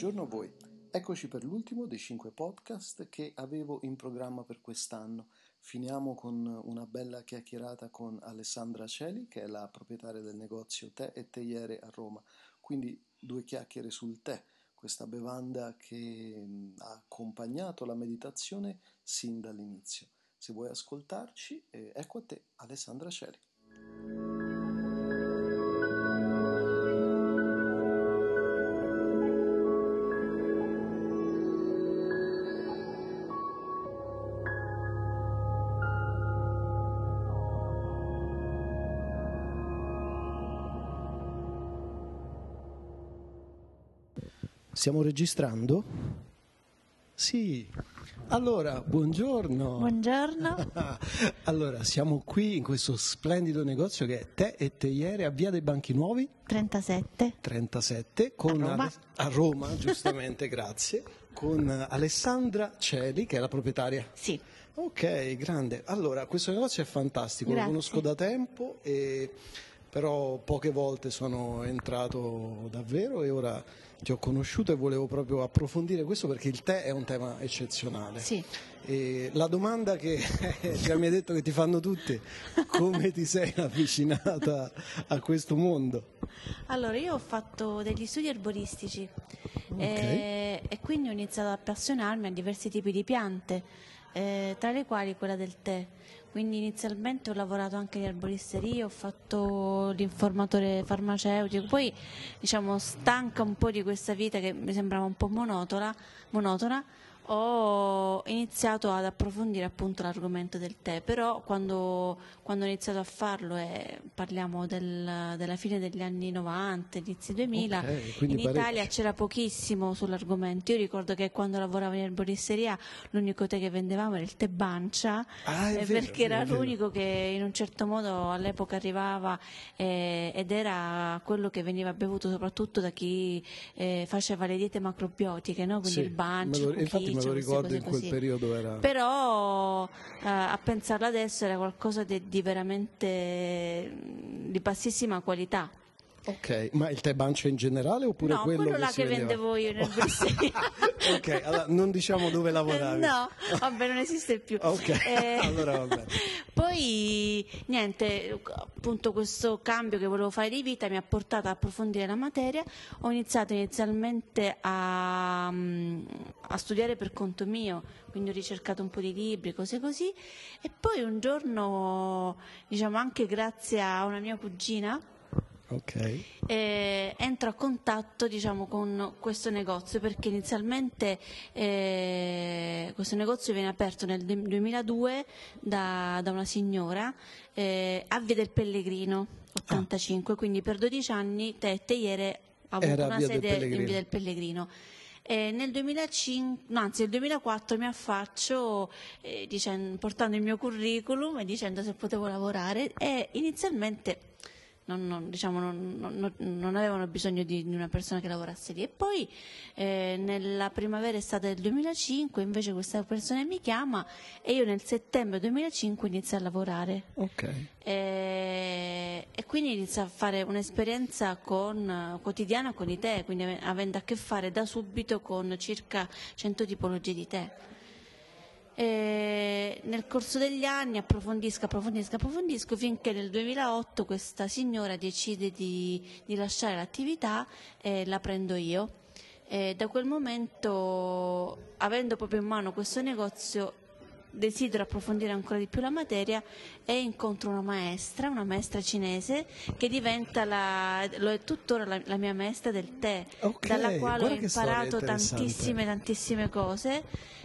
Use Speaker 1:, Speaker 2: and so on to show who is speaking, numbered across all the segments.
Speaker 1: Buongiorno a voi. Eccoci per l'ultimo dei cinque podcast che avevo in programma per quest'anno. Finiamo con una bella chiacchierata con Alessandra Celi, che è la proprietaria del negozio Tè e Teiere a Roma. Quindi due chiacchiere sul tè, questa bevanda che ha accompagnato la meditazione sin dall'inizio. Se vuoi ascoltarci, eh, ecco a te Alessandra Celi. Stiamo registrando? Sì. Allora, buongiorno.
Speaker 2: Buongiorno.
Speaker 1: allora, siamo qui in questo splendido negozio che è Tè e Teiere a Via dei Banchi Nuovi.
Speaker 2: 37.
Speaker 1: 37 con
Speaker 2: a Roma,
Speaker 1: Ale- a Roma giustamente, grazie. Con Alessandra Celi, che è la proprietaria.
Speaker 2: Sì.
Speaker 1: Ok, grande. Allora, questo negozio è fantastico,
Speaker 2: Grazie.
Speaker 1: lo conosco da tempo, e... però poche volte sono entrato davvero e ora ti ho conosciuto e volevo proprio approfondire questo perché il tè è un tema eccezionale.
Speaker 2: Sì.
Speaker 1: E la domanda che già mi hai detto che ti fanno tutti, come ti sei avvicinata a questo mondo?
Speaker 2: Allora, io ho fatto degli studi erboristici eh, e quindi ho iniziato ad appassionarmi a diversi tipi di piante, eh, tra le quali quella del tè. Quindi inizialmente ho lavorato anche in erboristeria, ho fatto l'informatore farmaceutico, poi diciamo stanca un po' di questa vita che mi sembrava un po' monotona, monotona ho iniziato ad approfondire appunto l'argomento del tè, però quando, quando ho iniziato a farlo, e parliamo del- della fine degli anni 90, inizi 2000,
Speaker 1: Ok, quindi
Speaker 2: in
Speaker 1: parecchio.
Speaker 2: Italia c'era pochissimo sull'argomento. Io ricordo che quando lavoravo in erboristeria l'unico tè che vendevamo era il tè bancia,
Speaker 1: Ah,
Speaker 2: eh,
Speaker 1: vero,
Speaker 2: perché era l'unico che in un certo modo all'epoca arrivava eh, ed era quello che veniva bevuto soprattutto da chi eh, faceva le diete macrobiotiche, no? quindi
Speaker 1: Sì,
Speaker 2: il bancio, il
Speaker 1: me lo ricordo in quel
Speaker 2: così.
Speaker 1: periodo era...
Speaker 2: Però eh, a pensarla adesso era qualcosa di, di veramente mm, di bassissima qualità.
Speaker 1: Ok, ma il tè bancio in generale oppure
Speaker 2: no,
Speaker 1: quello,
Speaker 2: quello là che
Speaker 1: vendeva?
Speaker 2: vendevo io nel Brusselina.
Speaker 1: ok, allora non diciamo dove lavoravi.
Speaker 2: No, vabbè, non esiste più.
Speaker 1: Ok,
Speaker 2: Eh,
Speaker 1: allora va bene.
Speaker 2: Poi, niente, appunto questo cambio che volevo fare di vita mi ha portato a approfondire la materia. Ho iniziato inizialmente a, mm, a studiare per conto mio, quindi ho ricercato un po' di libri, cose così. E poi un giorno, diciamo anche grazie a una mia cugina,
Speaker 1: Ok,
Speaker 2: eh, entro a contatto diciamo, con questo negozio perché inizialmente eh, questo negozio viene aperto nel du- 2002 da, da una signora eh, a Via del Pellegrino 85 quindi per 12 anni Tè e Teiere ha avuto
Speaker 1: Era
Speaker 2: una
Speaker 1: Via
Speaker 2: sede in. Via del Pellegrino e nel 2005, no, anzi nel 2004 mi affaccio eh, dicendo- portando il mio curriculum e dicendo se potevo lavorare e inizialmente non, non- diciamo, non, non- avevano bisogno di, una persona che lavorasse lì. E poi eh, nella primavera estate del 2005 invece questa persona mi chiama e io nel settembre 2005 inizio a lavorare.
Speaker 1: ok.
Speaker 2: E, e quindi inizio a fare un'esperienza con, quotidiana con i tè, quindi ave- avendo a che fare da subito con circa 100 tipologie di tè. E nel corso degli anni approfondisco, approfondisco, approfondisco finché nel 2008 questa signora decide di, di lasciare l'attività e la prendo io. E da quel momento, avendo proprio in mano questo negozio, desidero approfondire ancora di più la materia e incontro una maestra, una maestra cinese che diventa la, lo è tuttora la, la mia maestra del tè,
Speaker 1: Ok,
Speaker 2: dalla quale ho imparato tantissime, tantissime cose,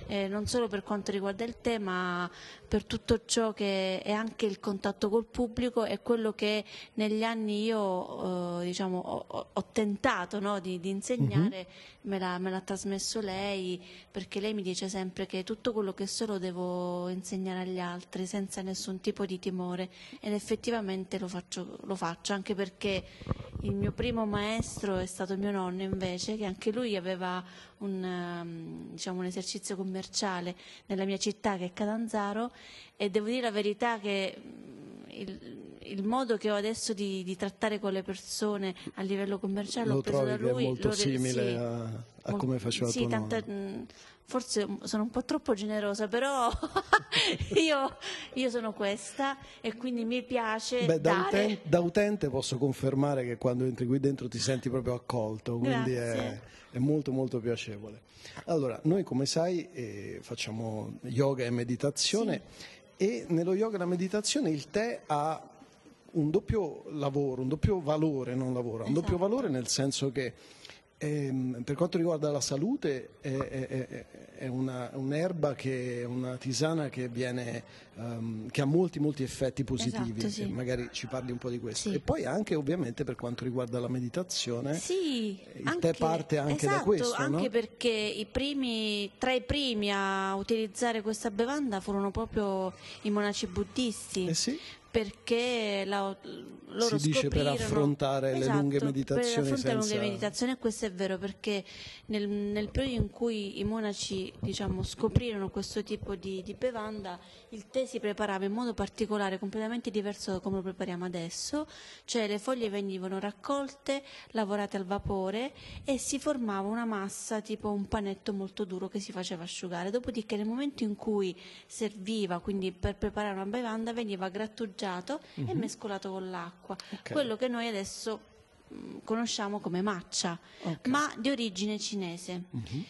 Speaker 2: eh, non solo per quanto riguarda il tè, ma per tutto ciò che è anche il contatto col pubblico e quello che negli anni io eh, diciamo, ho, ho- tentato no, di, di insegnare, me, l'ha, me l'ha trasmesso lei, perché lei mi dice sempre che tutto quello che so lo devo insegnare agli altri senza nessun tipo di timore. Ed effettivamente lo faccio, lo faccio anche perché il mio primo maestro è stato mio nonno invece, che anche lui aveva un, ehm, diciamo, un esercizio commerciale nella mia città che è Catanzaro e devo dire la verità che il, il modo che ho adesso di, di, trattare con le persone a livello commerciale
Speaker 1: lo
Speaker 2: l'ho preso da lui.
Speaker 1: È molto simile sì, a, a come faceva
Speaker 2: sì, tanta, forse sono un po' troppo generosa, però io, io, sono questa e quindi mi piace.
Speaker 1: Beh, da, utente, da, utente, posso confermare che quando entri qui dentro ti senti proprio accolto, quindi è, è, molto molto piacevole. Allora, noi come sai eh, facciamo yoga e meditazione sì. E nello yoga e la meditazione il tè ha un doppio lavoro, un doppio valore, non lavoro, esatto. un doppio esatto. valore nel senso che Ehm, per quanto riguarda la salute è, è, è una, un'erba che è una tisana che, viene, um, che ha molti molti effetti positivi, esatto, sì. magari ci parli un po' di questo. Sì. E poi anche ovviamente per quanto riguarda la meditazione,
Speaker 2: sì,
Speaker 1: il anche, tè parte anche
Speaker 2: esatto,
Speaker 1: da questo.
Speaker 2: Anche
Speaker 1: no?
Speaker 2: perché i primi, tra i primi a utilizzare questa bevanda furono proprio i monaci buddisti.
Speaker 1: Eh sì
Speaker 2: perché la, loro
Speaker 1: si dice per affrontare
Speaker 2: esatto,
Speaker 1: le lunghe meditazioni
Speaker 2: per affrontare
Speaker 1: senza...
Speaker 2: le lunghe meditazioni e questo è vero perché nel, nel periodo in cui i monaci diciamo, scoprirono questo tipo di, di, bevanda il tè si preparava in modo particolare completamente diverso da come lo prepariamo adesso cioè le foglie venivano raccolte lavorate al vapore e si formava una massa tipo un panetto molto duro che si faceva asciugare dopodiché nel momento in cui serviva quindi per preparare una bevanda veniva grattugiata ghiacciato mm-hmm. e mhm. mescolato con l'acqua. Okay. Quello che noi adesso mh, mm, conosciamo come matcha, okay. ma di origine cinese. Mm-hmm.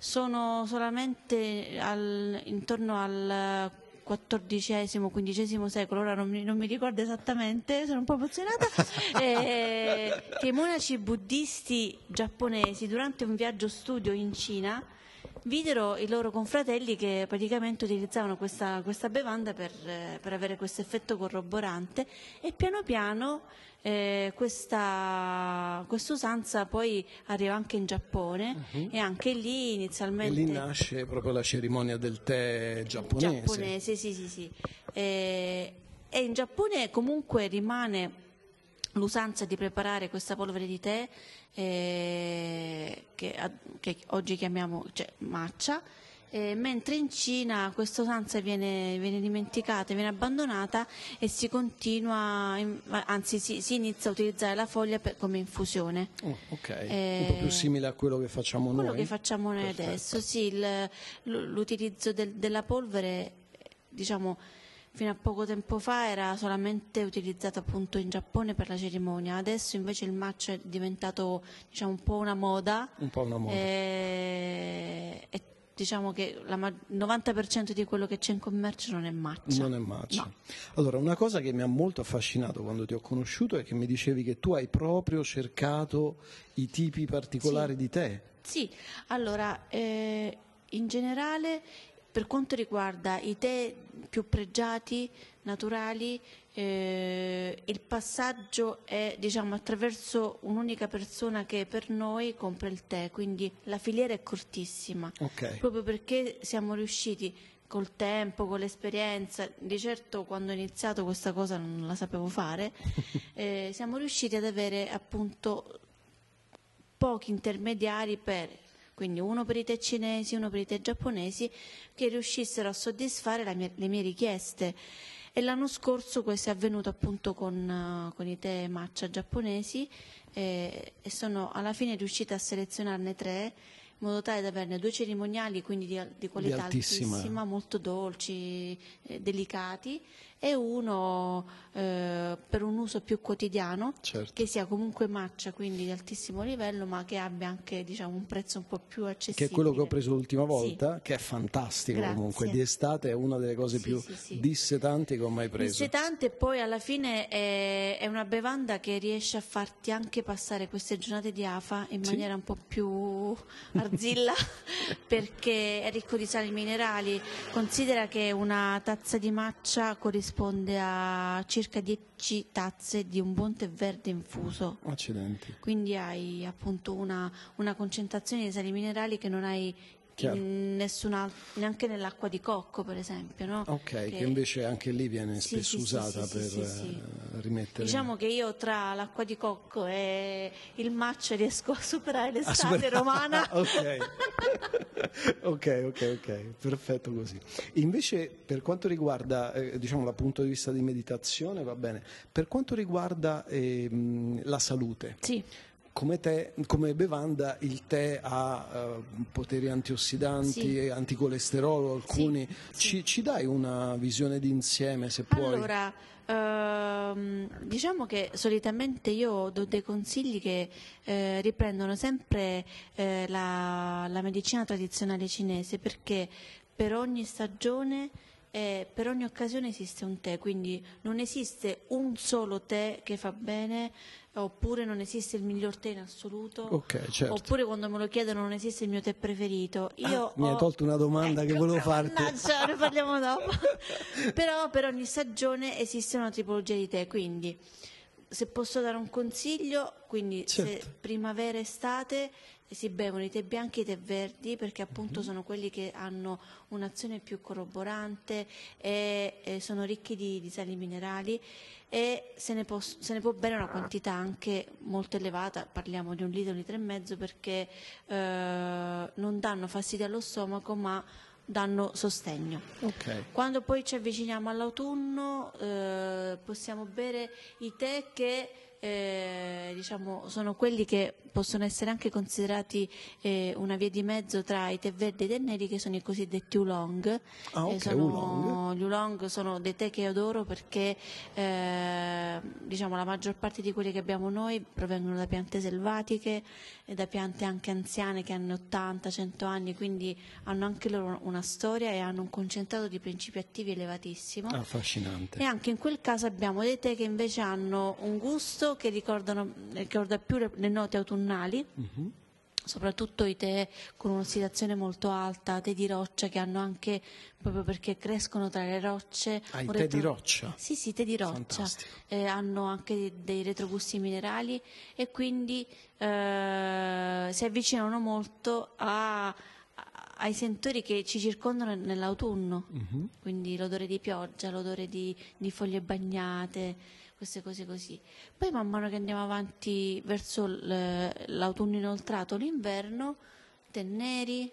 Speaker 2: Sono solamente al, intorno al XIV-XV secolo, ora non mi, non mi, ricordo esattamente, sono un po' emozionata, eh, che i monaci buddisti giapponesi durante un viaggio studio in Cina videro i loro confratelli che praticamente utilizzavano questa, questa bevanda per, eh, per, avere questo effetto corroborante e piano piano eh, questa usanza poi arriva anche in Giappone uh-huh. e anche lì inizialmente...
Speaker 1: E lì nasce proprio la cerimonia del tè giapponese.
Speaker 2: Giapponese, sì, sì, sì. E, e in Giappone comunque rimane l'usanza di preparare questa polvere di tè eh, che, che, oggi chiamiamo cioè, matcha, eh, mentre in Cina questa usanza viene, viene, dimenticata, viene abbandonata e si continua, in, anzi si, si, inizia a utilizzare la foglia per, come infusione.
Speaker 1: Oh, ok, eh, un po' più simile a quello che facciamo
Speaker 2: quello
Speaker 1: noi.
Speaker 2: Quello che facciamo noi Perfetto. adesso, sì, il, l'utilizzo del, della polvere, diciamo, fino a poco tempo fa era solamente utilizzato appunto in Giappone per la cerimonia, adesso invece il matcha è diventato diciamo, un po' una moda.
Speaker 1: Un po' una moda.
Speaker 2: E, e diciamo che il 90% di quello che c'è in commercio non è matcha.
Speaker 1: Non è matcha.
Speaker 2: No.
Speaker 1: Allora, una cosa che mi ha molto affascinato quando ti ho conosciuto è che mi dicevi che tu hai proprio cercato i tipi particolari
Speaker 2: sì.
Speaker 1: di tè.
Speaker 2: Sì, allora, eh, in generale per quanto riguarda i tè più pregiati, naturali, eh, il passaggio è diciamo, attraverso un'unica persona che per noi compra il tè, quindi la filiera è cortissima,
Speaker 1: okay.
Speaker 2: proprio perché siamo riusciti col tempo, con l'esperienza, di certo quando ho iniziato questa cosa non la sapevo fare, eh, siamo riusciti ad avere appunto pochi intermediari per quindi uno per i tè cinesi, uno per i tè giapponesi, che riuscissero a soddisfare mia, le mie richieste. E l'anno scorso questo è avvenuto appunto con, con i tè matcha giapponesi eh, e sono alla fine riuscita a selezionarne tre in modo tale da averne due cerimoniali, quindi di, di qualità
Speaker 1: di altissima.
Speaker 2: altissima. molto dolci, eh, delicati, e uno eh, per un uso più quotidiano,
Speaker 1: certo.
Speaker 2: che sia comunque matcha, quindi di altissimo livello, ma che abbia anche diciamo, un prezzo un po' più accessibile.
Speaker 1: Che è quello che ho preso l'ultima volta,
Speaker 2: sì.
Speaker 1: che è fantastico
Speaker 2: Grazie.
Speaker 1: comunque, di estate è una delle cose
Speaker 2: sì,
Speaker 1: più
Speaker 2: sì,
Speaker 1: dissetanti che ho mai preso.
Speaker 2: Dissetante e poi alla fine è, è, una bevanda che riesce a farti anche passare queste giornate di afa in maniera un po' più arzilla, perché è ricco di sali minerali. Considera che una tazza di matcha corrisponde corrisponde a circa 10 tazze di un buon tè verde infuso.
Speaker 1: Accidenti.
Speaker 2: Quindi hai appunto una, una concentrazione di sali minerali che non hai nessuna, neanche nell'acqua di cocco, per esempio. No?
Speaker 1: Ok, che, che, invece anche lì viene sì, spesso sì, usata sì, per eh, rimettere.
Speaker 2: Diciamo che io tra l'acqua di cocco e il match riesco a superare l'estate a super... romana.
Speaker 1: ok, ok, ok, ok, perfetto così. Invece per quanto riguarda, eh, diciamo, dal punto di vista di meditazione, va bene, per quanto riguarda eh, la salute.
Speaker 2: Sì
Speaker 1: come, te, come, bevanda il tè ha uh, poteri antiossidanti, sì. anticolesterolo, alcuni. Sì, ci, sì. ci, dai una visione d'insieme se puoi?
Speaker 2: Allora, ehm, diciamo che solitamente io do dei consigli che eh, riprendono sempre eh, la, la medicina tradizionale cinese perché per ogni stagione e per ogni occasione esiste un tè, quindi non esiste un solo tè che fa bene, oppure non esiste il miglior tè in assoluto,
Speaker 1: okay, certo.
Speaker 2: oppure quando me lo chiedono non esiste il mio tè preferito.
Speaker 1: Ah, Io ah, ho... Mi hai tolto una domanda ecco, che volevo farti.
Speaker 2: Mannaggia, ne parliamo dopo. Però per ogni stagione esiste una tipologia di tè, quindi se posso dare un consiglio, quindi certo. se si bevono i tè bianchi e i tè verdi perché appunto mm-hmm. sono quelli che hanno un'azione più corroborante e, e sono ricchi di, di, sali minerali e se ne, può, se ne, può, bere una quantità anche molto elevata, parliamo di un litro, un litro e mezzo perché eh, non danno fastidio allo stomaco ma danno sostegno.
Speaker 1: Okay.
Speaker 2: Quando poi ci avviciniamo all'autunno eh, possiamo bere i tè che eh, diciamo, sono quelli che possono essere anche considerati eh, una via di mezzo tra i tè verdi e i tè neri che sono i cosiddetti oolong.
Speaker 1: Ah, okay,
Speaker 2: sono,
Speaker 1: oolong.
Speaker 2: Gli oolong sono dei tè che adoro perché eh, diciamo, la maggior parte di quelli che abbiamo noi provengono da piante selvatiche e da piante anche anziane che hanno 80-100 anni, quindi hanno anche loro una storia e hanno un concentrato di principi attivi elevatissimo.
Speaker 1: Affascinante.
Speaker 2: E anche in quel caso abbiamo dei tè che invece hanno un gusto che ricordano, ricorda più le, note autunnali autunnali, uh-huh. soprattutto i tè con un'ossidazione molto alta, tè di roccia che hanno anche, proprio perché crescono tra le rocce.
Speaker 1: Ah, i tè di roccia?
Speaker 2: Sì, sì, tè di roccia. Eh, hanno anche dei retrogusti minerali e quindi eh, si avvicinano molto a ai sentori che ci circondano nell'autunno, uh-huh. quindi l'odore di pioggia, l'odore di, di foglie bagnate, queste cose così. Poi man mano che andiamo avanti verso l'autunno inoltrato, l'inverno, tè neri,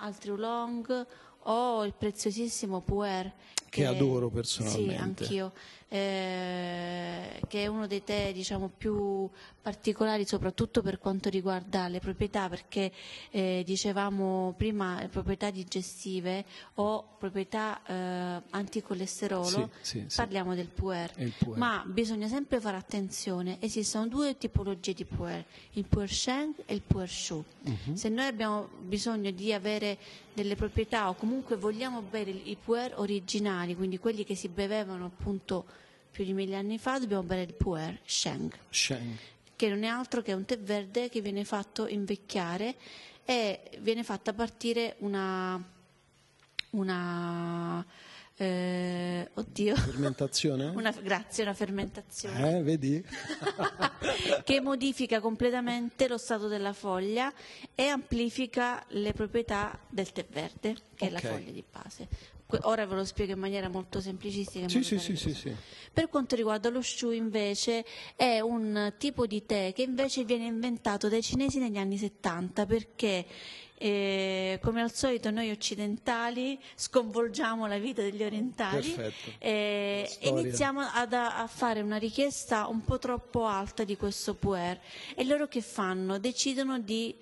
Speaker 2: altri oolong o il preziosissimo puer.
Speaker 1: Che, che adoro personalmente.
Speaker 2: Sì, anch'io eh, che è uno dei tè diciamo, più particolari soprattutto per quanto riguarda le proprietà perché eh, dicevamo prima proprietà digestive o proprietà eh, anticolesterolo
Speaker 1: sì, sì,
Speaker 2: parliamo sì. del puer.
Speaker 1: puer.
Speaker 2: ma bisogna sempre fare attenzione esistono due tipologie di puer il puer sheng e il puer shu uh-huh. se noi abbiamo bisogno di avere delle proprietà o comunque vogliamo bere i puer originali quindi quelli che si bevevano appunto più di mille anni fa dobbiamo bere il puer Sheng,
Speaker 1: Sheng,
Speaker 2: che non è altro che un tè verde che viene fatto invecchiare e viene fatta partire una, una eh, oddio.
Speaker 1: Fermentazione?
Speaker 2: Una, grazie, una fermentazione.
Speaker 1: Eh, vedi?
Speaker 2: che modifica completamente lo stato della foglia e amplifica le proprietà del tè verde, che okay. è la foglia di base ora ve lo spiego in maniera molto semplicistica.
Speaker 1: Sì, sì, sì,
Speaker 2: Per quanto riguarda lo shu invece è un tipo di tè che invece viene inventato dai cinesi negli anni 70 perché eh, come al solito noi occidentali sconvolgiamo la vita degli orientali
Speaker 1: e
Speaker 2: eh, iniziamo ad, a fare una richiesta un po' troppo alta di questo puer e loro che fanno? Decidono di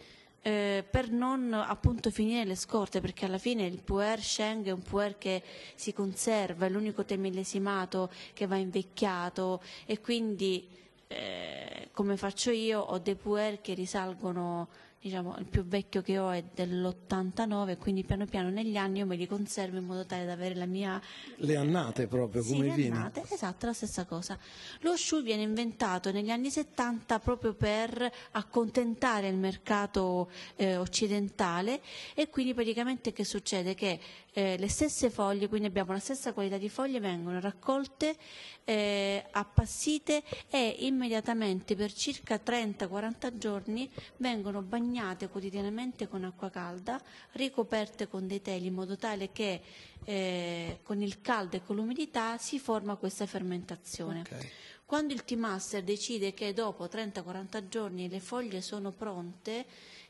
Speaker 2: eh, per non appunto finire le scorte, perché alla fine il puer Sheng è un puer che si conserva, è l'unico tè millesimato che va invecchiato e quindi eh, come faccio io ho dei puer che risalgono diciamo, il più vecchio che ho è dell'89, quindi piano piano negli anni io me li conservo in modo tale da avere la mia...
Speaker 1: Le annate proprio, come
Speaker 2: sì, vini. annate, esatto, la stessa cosa. Lo shu viene inventato negli anni 70 proprio per accontentare il mercato eh, occidentale e quindi praticamente che succede? Che eh, le stesse foglie, quindi abbiamo la stessa qualità di foglie, vengono raccolte, eh, appassite e immediatamente per circa 30-40 giorni vengono bagnate quotidianamente con acqua calda, ricoperte con dei teli in modo tale che eh, con il caldo e con l'umidità si forma questa fermentazione. Okay. Quando il tea master decide che dopo 30-40 giorni le foglie sono pronte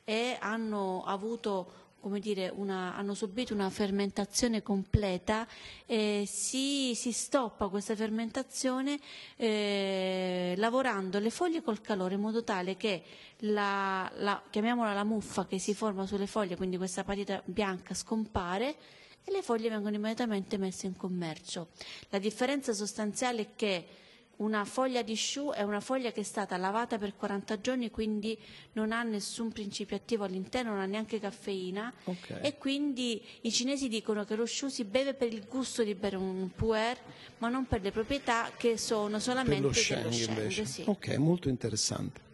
Speaker 2: e hanno avuto dire, una, hanno subito una fermentazione completa, eh, si, si, stoppa questa fermentazione eh, lavorando le foglie col calore in modo tale che la, la, chiamiamola la muffa che si forma sulle foglie, quindi questa patita bianca scompare e le foglie vengono immediatamente messe in commercio. La differenza sostanziale è che una foglia di sciù è una foglia che è stata lavata per 40 giorni, quindi non ha nessun principio attivo all'interno, non ha neanche caffeina okay. e quindi i cinesi dicono che lo sciù si beve per il gusto di bere un puer, ma non per le proprietà che sono solamente per lo
Speaker 1: Sheng,
Speaker 2: Sheng
Speaker 1: sì. Ok, molto interessante.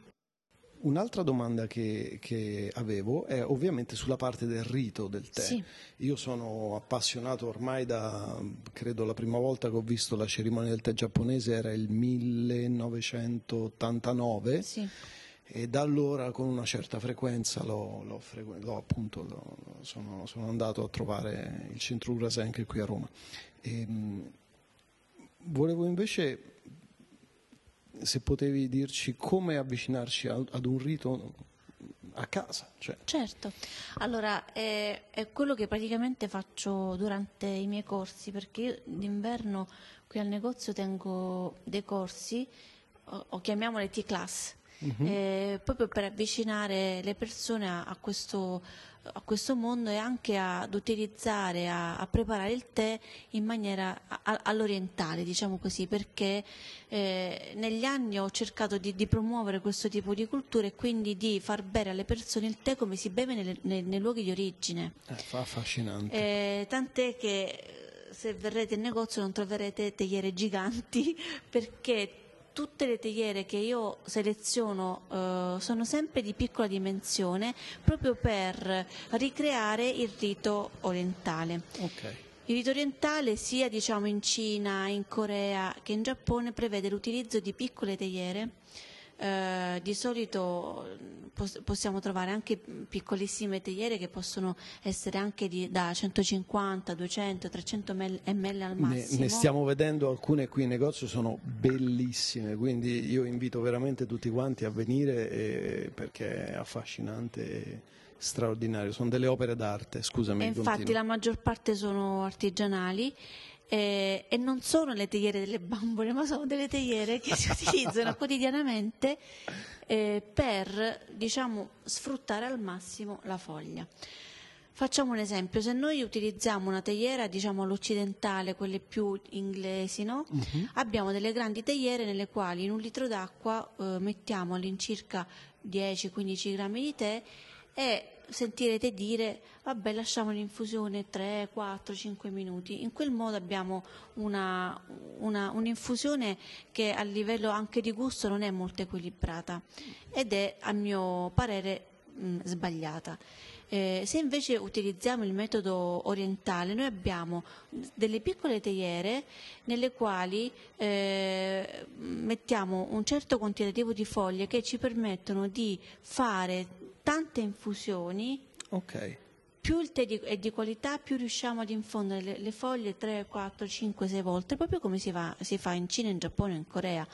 Speaker 1: Un'altra domanda che, che, avevo è ovviamente sulla parte del rito del tè. Sì. Io sono appassionato ormai da, credo la prima volta che ho visto la cerimonia del tè giapponese era il 1989 sì. e da allora con una certa frequenza l'ho, l'ho, l'ho, appunto, sono, sono, andato a trovare il centro Urasen che è qui a Roma. E, ehm, volevo invece se potevi dirci come avvicinarci ad un rito a casa. Cioè.
Speaker 2: Certo, allora è, è, quello che praticamente faccio durante i miei corsi, perché io d'inverno qui al negozio tengo dei corsi, o, o chiamiamole T-class, uh-huh. eh, proprio per avvicinare le persone a, a questo a questo mondo e anche ad utilizzare, a, a preparare il tè in maniera all'orientale, diciamo così, perché eh, negli anni ho cercato di, di, promuovere questo tipo di cultura e quindi di far bere alle persone il tè come si beve nelle, nei, nei, luoghi di origine.
Speaker 1: Eh, fa affascinante.
Speaker 2: Eh, tant'è che eh, se verrete in negozio non troverete teiere giganti perché tutte le teiere che io seleziono eh, sono sempre di piccola dimensione proprio per ricreare il rito orientale.
Speaker 1: Okay.
Speaker 2: Il rito orientale sia diciamo, in Cina, in Corea che in Giappone prevede l'utilizzo di piccole teiere eh, di solito pos- possiamo trovare anche piccolissime teiere che possono essere anche di, da 150, 200, 300 ml al massimo.
Speaker 1: Ne, ne, stiamo vedendo alcune qui in negozio, sono bellissime, quindi io invito veramente tutti quanti a venire e, perché è affascinante. E straordinario, sono delle opere d'arte, scusami.
Speaker 2: E infatti
Speaker 1: continua.
Speaker 2: la maggior parte sono artigianali eh, e non sono le teiere delle bambole, ma sono delle teiere che si utilizzano quotidianamente eh, per diciamo, sfruttare al massimo la foglia. Facciamo un esempio, se noi utilizziamo una teiera diciamo all'occidentale, quelle più inglesi, no? uh-huh. abbiamo delle grandi teiere nelle quali in un litro d'acqua eh, mettiamo all'incirca 10-15 grammi di tè e sentirete dire vabbè lasciamo l'infusione 3, 4, 5 minuti. In quel modo abbiamo un'infusione che a livello anche di gusto non è molto equilibrata ed è a mio parere mh, sbagliata. Eh, se invece utilizziamo il metodo orientale, noi abbiamo delle piccole teiere nelle quali eh, mettiamo un certo quantitativo di foglie che ci permettono di fare tante infusioni,
Speaker 1: okay.
Speaker 2: più il tè è di qualità, più riusciamo ad infondere le, le foglie 3, 4, 5, 6 volte, proprio come si fa, si fa in Cina, in Giappone in Corea.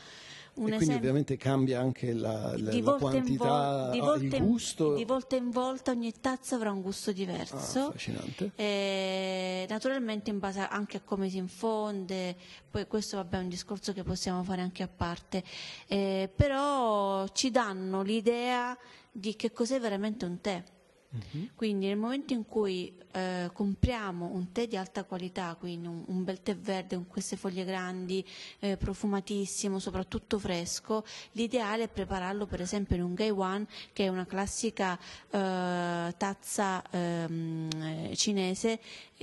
Speaker 1: Un quindi ovviamente cambia anche la, la, la quantità,
Speaker 2: vo- di
Speaker 1: volte il gusto.
Speaker 2: Di volta in volta ogni tazza avrà un gusto diverso.
Speaker 1: Ah.
Speaker 2: E, naturalmente in base anche a come si infonde, poi questo vabbè, è un discorso che possiamo fare anche a parte, eh, però ci danno l'idea di che cos'è veramente un tè. Uh-huh. Quindi nel momento in cui eh, compriamo un tè di alta qualità, quindi un, un bel tè verde con queste foglie grandi, eh, profumatissimo, soprattutto fresco, l'ideale è prepararlo per esempio in un Gaiwan, che è una classica eh, tazza ehm, cinese,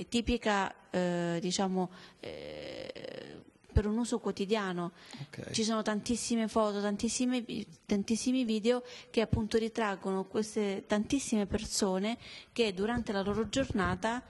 Speaker 2: tipica eh, diciamo eh, per un uso quotidiano. Okay. Ci sono tantissime foto, tantissimi video che appunto ritraggono queste tantissime persone che durante la loro giornata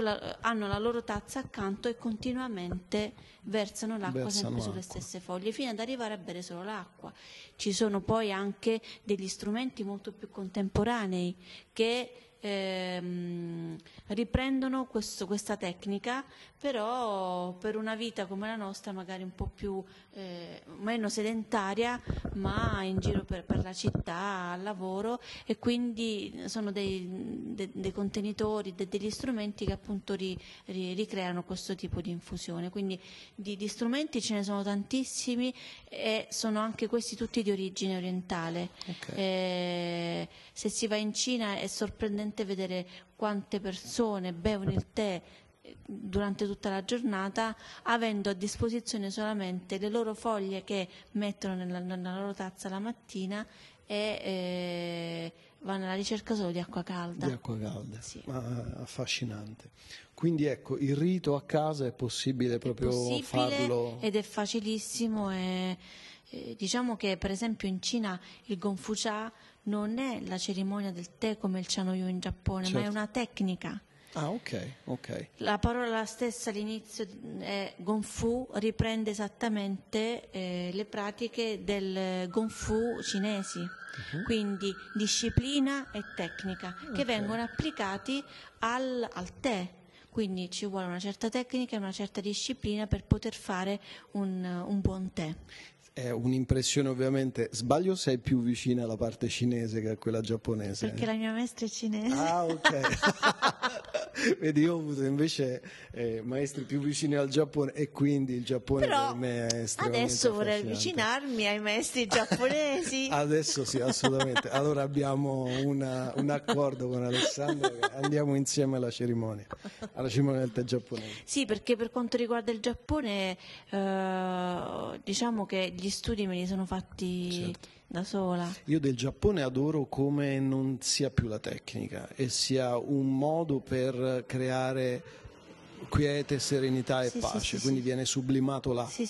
Speaker 2: la, hanno la loro tazza accanto e continuamente versano l'acqua
Speaker 1: Versano
Speaker 2: sempre sulle
Speaker 1: acqua.
Speaker 2: stesse foglie fino ad arrivare a bere solo l'acqua. Ci sono poi anche degli strumenti molto più contemporanei che ehm, riprendono questo- questa tecnica, però per una vita come la nostra magari un po' più eh, meno sedentaria, ma in giro per, per la città, al lavoro e quindi sono dei, de- dei contenitori, de- degli strumenti che appunto ri- ri- ricreano questo tipo di infusione. Quindi di, di strumenti ce ne sono tantissimi e sono anche questi tutti di origine orientale.
Speaker 1: Ok.
Speaker 2: Eh, se si va in Cina è sorprendente vedere quante persone bevono il tè eh, durante tutta la giornata avendo a disposizione solamente le loro foglie che mettono nella, nella loro tazza la mattina e eh, vanno alla ricerca solo di acqua calda.
Speaker 1: Di acqua calda,
Speaker 2: Sì.
Speaker 1: Ma affascinante. Quindi ecco, il rito a casa è possibile proprio
Speaker 2: possibile
Speaker 1: farlo.
Speaker 2: ed è facilissimo e, eh, diciamo che per esempio in Cina il Gonfucha non è la cerimonia del tè come il Chanoyu in Giappone, ma è
Speaker 1: Certo.
Speaker 2: una tecnica.
Speaker 1: Ah, ok, ok.
Speaker 2: La parola stessa all'inizio è Gonfu, riprende esattamente eh, le pratiche del Gonfu cinesi, quindi disciplina e tecnica che
Speaker 1: Ok.
Speaker 2: vengono applicati al, al tè. Quindi ci vuole una certa tecnica e una certa disciplina per poter fare un, un buon tè.
Speaker 1: È un'impressione ovviamente. Sbaglio sei più vicina alla parte cinese che a quella giapponese?
Speaker 2: Perché la mia maestra è cinese.
Speaker 1: Ah, ok. Vedi, io ho avuto invece eh, maestri più vicini al Giappone e quindi il Giappone
Speaker 2: Però
Speaker 1: per me è estremamente
Speaker 2: adesso vorrei avvicinarmi ai maestri giapponesi.
Speaker 1: Adesso sì, assolutamente. Allora abbiamo una- un accordo con Alessandro che andiamo insieme alla cerimonia, alla cerimonia del tè giapponese.
Speaker 2: Sì, perché per quanto riguarda il Giappone, eh, diciamo che gli studi me li sono fatti
Speaker 1: Certo.
Speaker 2: Da sola.
Speaker 1: Io del Giappone adoro come non sia più la tecnica e sia un modo per creare quiete, serenità e
Speaker 2: Sì,
Speaker 1: pace,
Speaker 2: sì,
Speaker 1: quindi
Speaker 2: sì.
Speaker 1: viene sublimato l'atto.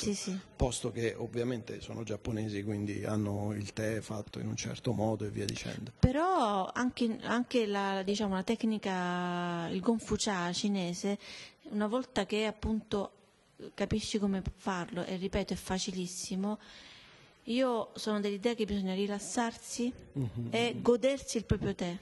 Speaker 1: Posto che ovviamente sono giapponesi, quindi hanno il tè fatto in un certo modo e via dicendo.
Speaker 2: Però anche, anche la, diciamo, la tecnica, il Gonfucha cinese, una volta che appunto capisci come farlo, e ripeto è facilissimo, io sono dell'idea che bisogna rilassarsi e godersi il proprio tè.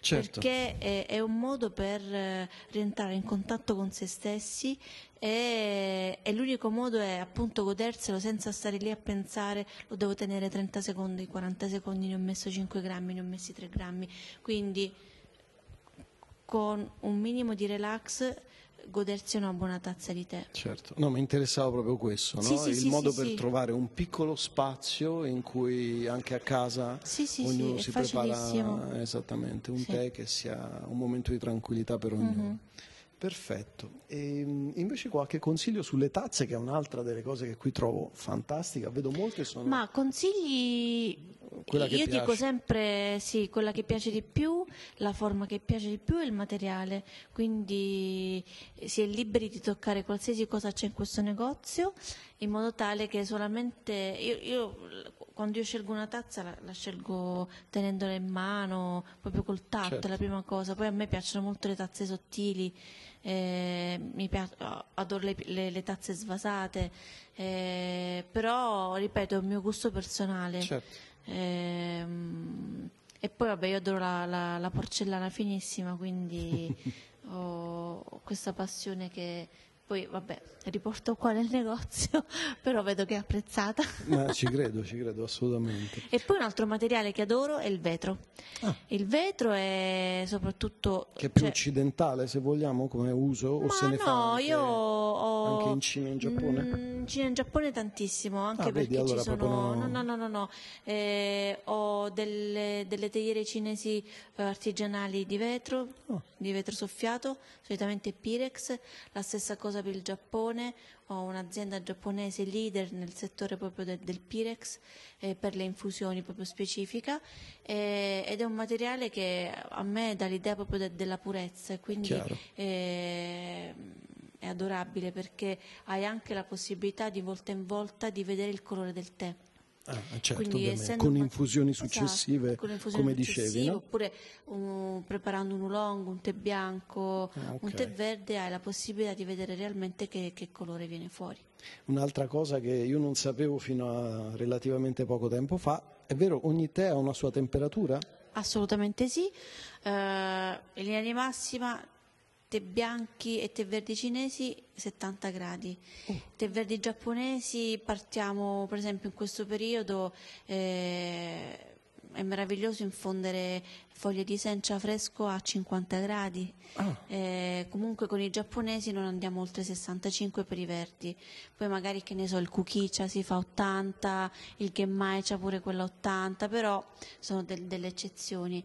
Speaker 1: Certo.
Speaker 2: Perché è, è un modo per eh, rientrare in contatto con se stessi e, e l'unico modo è appunto goderselo senza stare lì a pensare lo devo tenere 30 secondi, 40 secondi, ne ho messo 5 grammi, ne ho messi 3 grammi. Quindi con un minimo di relax godersi una buona tazza di tè.
Speaker 1: Certo, no, mi interessava proprio questo, no?
Speaker 2: Sì, sì,
Speaker 1: il
Speaker 2: sì,
Speaker 1: modo per trovare un piccolo spazio in cui anche a casa
Speaker 2: Sì, sì,
Speaker 1: ognuno si prepara esattamente un tè che sia un momento di tranquillità per ognuno.
Speaker 2: Mhm.
Speaker 1: Perfetto. E, mh, invece qualche consiglio sulle tazze, che è un'altra delle cose che qui trovo fantastica, vedo molte sono
Speaker 2: Ma consigli, io
Speaker 1: piace.
Speaker 2: dico sempre sì, quella che piace di più, la forma che piace di più e il materiale, quindi eh, si è liberi di toccare qualsiasi cosa c'è in questo negozio in modo tale che solamente io, io, quando io scelgo una tazza la, la scelgo tenendola in mano, proprio col tatto,
Speaker 1: Certo.
Speaker 2: è la prima cosa, poi a me piacciono molto le tazze sottili, eh, mi pia- adoro le, le- le tazze svasate, eh, però ripeto è un mio gusto personale.
Speaker 1: Certo.
Speaker 2: Ehm, e poi vabbè io adoro la, la- la porcellana finissima, quindi ho questa passione che poi vabbè riporto qua nel negozio, però vedo che è apprezzata.
Speaker 1: Ma ci credo, ci credo assolutamente.
Speaker 2: E poi un altro materiale che adoro è il vetro.
Speaker 1: Ah.
Speaker 2: Il vetro è soprattutto...
Speaker 1: Che è più
Speaker 2: cioè-
Speaker 1: occidentale, se vogliamo, come uso, o
Speaker 2: Ma
Speaker 1: se ne fa
Speaker 2: no,
Speaker 1: anche,
Speaker 2: io ho...
Speaker 1: anche in Cina e in Giappone?
Speaker 2: Mm, in Cina e in Giappone tantissimo, anche
Speaker 1: Ah, vedi,
Speaker 2: perché
Speaker 1: allora
Speaker 2: ci sono...
Speaker 1: No,
Speaker 2: no, no, no, no. Eh, ho delle, delle teiere cinesi eh, artigianali di vetro,
Speaker 1: Oh.
Speaker 2: di vetro soffiato, solitamente Pirex, la stessa cosa per il Giappone, ho un'azienda giapponese leader nel settore proprio de- del Pirex eh, per le infusioni proprio specifica. Eh, ed è un materiale che a me dà l'idea proprio de- della purezza e quindi eh, è adorabile perché hai anche la possibilità di volta in volta di vedere il colore del tè.
Speaker 1: Ah, certo, con infusioni esatto, successive, esatto, con infusioni come successive, dicevi, no?
Speaker 2: oppure um, preparando un oolong, un tè bianco, ah, okay. un tè verde, hai la possibilità di vedere realmente che, che, colore viene fuori.
Speaker 1: Un'altra cosa che io non sapevo fino a relativamente poco tempo fa, è vero, ogni tè ha una sua temperatura?
Speaker 2: Assolutamente sì, uh, in linea di massima tè bianchi e tè verdi cinesi 70 gradi. Oh. Tè verdi giapponesi partiamo per esempio in questo periodo eh, è meraviglioso infondere foglie di sencha fresco a 50 gradi. Oh. Eh, comunque con i giapponesi non andiamo oltre 65 per i verdi. Poi magari che ne so, il kukicha si fa 80, il genmai c'ha pure quella 80, però sono del, delle eccezioni.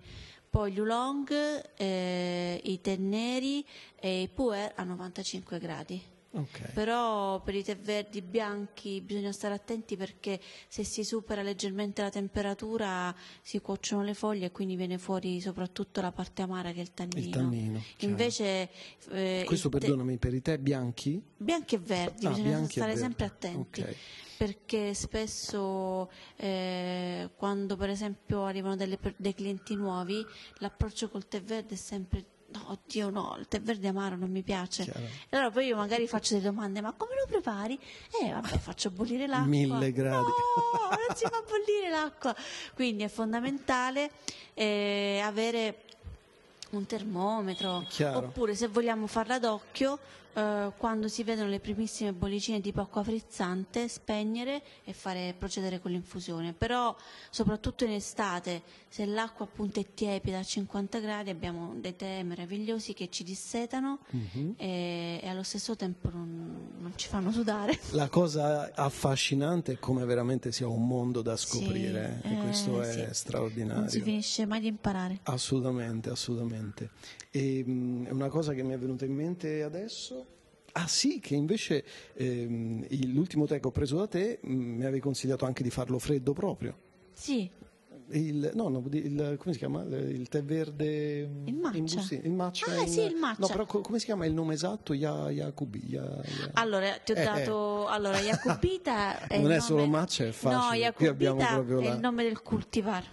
Speaker 2: Poi gli oolong, eh, i tè neri e i puer a 95 gradi. Okay. Però per i tè verdi bianchi bisogna stare attenti perché se si supera leggermente la temperatura si cuociono le foglie e quindi viene fuori soprattutto la parte amara che è il tannino.
Speaker 1: Il tannino
Speaker 2: Invece,
Speaker 1: eh, Questo perdonami, per i tè bianchi?
Speaker 2: Bianchi e verdi, ah, bisogna stare sempre attenti. Okay perché spesso eh, quando per esempio arrivano delle, dei clienti nuovi l'approccio col tè verde è sempre no, oddio no, il tè verde amaro non mi piace. Chiaro. Allora poi io magari faccio delle domande, ma come lo prepari? Eh vabbè, faccio bollire l'acqua.
Speaker 1: Mille gradi.
Speaker 2: No, non si fa bollire l'acqua. Quindi è fondamentale eh, avere un termometro, Chiaro. oppure se vogliamo farla d'occhio, eh, quando si vedono le primissime bollicine tipo acqua frizzante, spegnere e fare, procedere con l'infusione. Però soprattutto in estate, se l'acqua appunto è tiepida a 50 gradi, abbiamo dei tè meravigliosi che ci dissetano mm-hmm. e, e, allo stesso tempo non, non, ci fanno sudare.
Speaker 1: La cosa affascinante è come veramente sia un mondo da scoprire sì, e questo eh, è straordinario. Non
Speaker 2: si finisce mai di imparare.
Speaker 1: Assolutamente, assolutamente. E, mh, una cosa che mi è venuta in mente adesso Ah sì, che invece ehm, l'ultimo tè che ho preso da te mh, mm, mi avevi consigliato anche di farlo freddo proprio.
Speaker 2: Sì.
Speaker 1: Il, no, no, il, come si chiama? Il tè verde
Speaker 2: mm, il matcha. Busti,
Speaker 1: il matcha
Speaker 2: ah, in, sì, il matcha.
Speaker 1: No, però come si chiama il nome esatto? Ya, Yakubi, ya,
Speaker 2: ya. Allora, ti ho eh, dato eh. allora Yakubita
Speaker 1: è Non è nome... solo matcha, è facile. No,
Speaker 2: Yakubita è il nome del cultivar.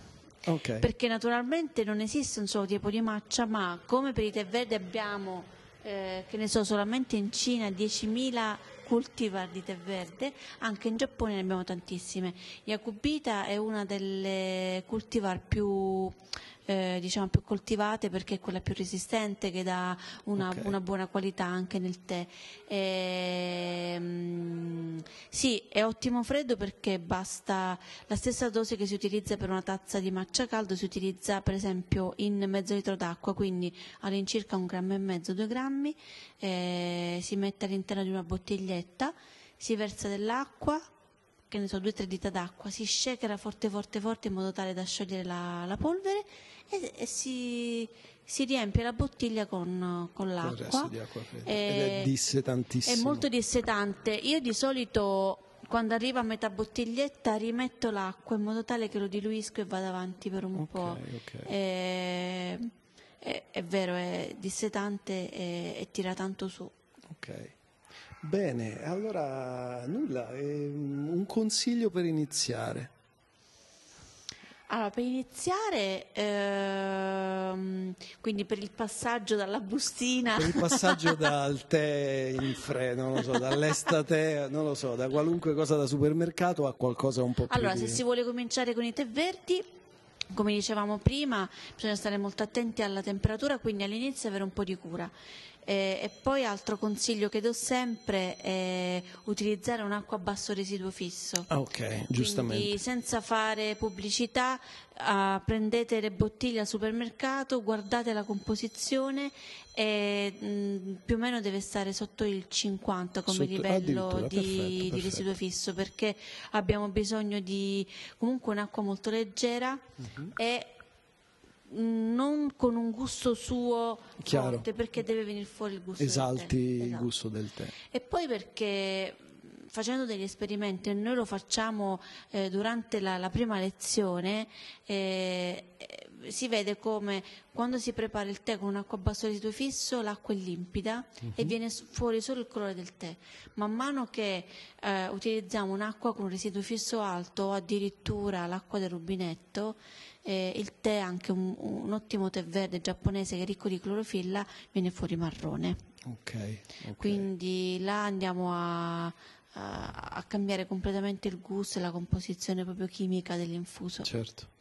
Speaker 2: Okay. Perché naturalmente non esiste un solo tipo di matcha, ma come per i tè verdi abbiamo eh, che ne so, solamente in Cina 10.000 cultivar di tè verde, anche in Giappone ne abbiamo tantissime. Yakubita è una delle cultivar più eh, diciamo più coltivate perché è quella più resistente che dà una, okay. una buona qualità anche nel tè. E, ehm, sì, è ottimo freddo perché basta la stessa dose che si utilizza per una tazza di matcha caldo si utilizza per esempio in mezzo litro d'acqua, quindi all'incirca un grammo e mezzo, due grammi, eh, si mette all'interno di una bottiglietta, si versa dell'acqua, che ne so, due o tre dita d'acqua, si shakera forte forte forte in modo tale da sciogliere la, la polvere e, e si, si, riempie la bottiglia con, con l'acqua.
Speaker 1: Con è dissetantissimo.
Speaker 2: È molto dissetante. Io di solito quando arriva a metà bottiglietta rimetto l'acqua in modo tale che lo diluisco e vado avanti per un okay, po'. Okay. È, è, è, vero, è dissetante e, e tira tanto su.
Speaker 1: Ok. Bene, allora nulla, ehm, un consiglio per iniziare.
Speaker 2: Allora, per iniziare, ehm, quindi per il passaggio dalla bustina...
Speaker 1: Per il passaggio dal tè in freno, non lo so, dall'estate, non lo so, da qualunque cosa da supermercato a qualcosa un po' più...
Speaker 2: Allora, di... se si vuole cominciare con i tè verdi, come dicevamo prima, bisogna stare molto attenti alla temperatura, quindi all'inizio avere un po' di cura. Eh, e poi altro consiglio che do sempre è utilizzare un'acqua a basso residuo fisso.
Speaker 1: Ok, giustamente.
Speaker 2: Quindi senza fare pubblicità, uh, prendete le bottiglie al supermercato, guardate la composizione e mh, più o meno deve stare sotto il 50 come sotto, livello di, perfetto, perfetto. di, residuo fisso perché abbiamo bisogno di comunque un'acqua molto leggera uh-huh. e non con un gusto suo Chiaro. forte perché deve venire fuori il gusto
Speaker 1: esalti
Speaker 2: del tè.
Speaker 1: il esatto. gusto del tè
Speaker 2: e poi perché facendo degli esperimenti noi lo facciamo eh, durante la, la, prima lezione eh, si vede come quando si prepara il tè con un acqua a basso residuo fisso l'acqua è limpida uh-huh. e viene fuori solo il colore del tè. Man mano che eh, utilizziamo un'acqua con un residuo fisso alto o addirittura l'acqua del rubinetto, eh, il tè, anche un, un, ottimo tè verde giapponese che è ricco di clorofilla, viene fuori marrone.
Speaker 1: Okay,
Speaker 2: okay. Quindi là andiamo a, a, a cambiare completamente il gusto e la composizione proprio chimica dell'infuso.
Speaker 1: Certo.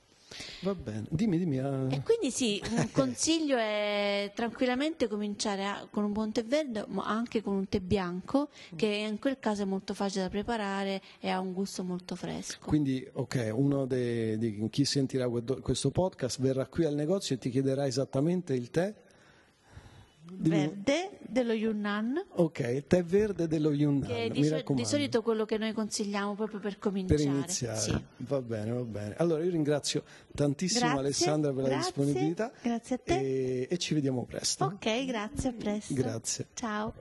Speaker 1: Va bene, dimmi, dimmi. Uh...
Speaker 2: E quindi sì, un consiglio è tranquillamente cominciare a, con un buon tè verde, ma anche con un tè bianco, che in quel caso è molto facile da preparare e ha un gusto molto fresco.
Speaker 1: Quindi, ok, uno di chi sentirà questo podcast verrà qui al negozio e ti chiederà esattamente il tè
Speaker 2: verde dello Yunnan.
Speaker 1: Ok, tè verde dello Yunnan.
Speaker 2: Che di, so- di, solito quello che noi consigliamo proprio per cominciare.
Speaker 1: Per iniziare.
Speaker 2: Sì.
Speaker 1: Va bene, va bene. Allora io ringrazio tantissimo
Speaker 2: grazie,
Speaker 1: Alessandra per
Speaker 2: grazie,
Speaker 1: la disponibilità.
Speaker 2: Grazie a te.
Speaker 1: E, e ci vediamo presto.
Speaker 2: Ok, grazie, a presto.
Speaker 1: Grazie.
Speaker 2: Ciao.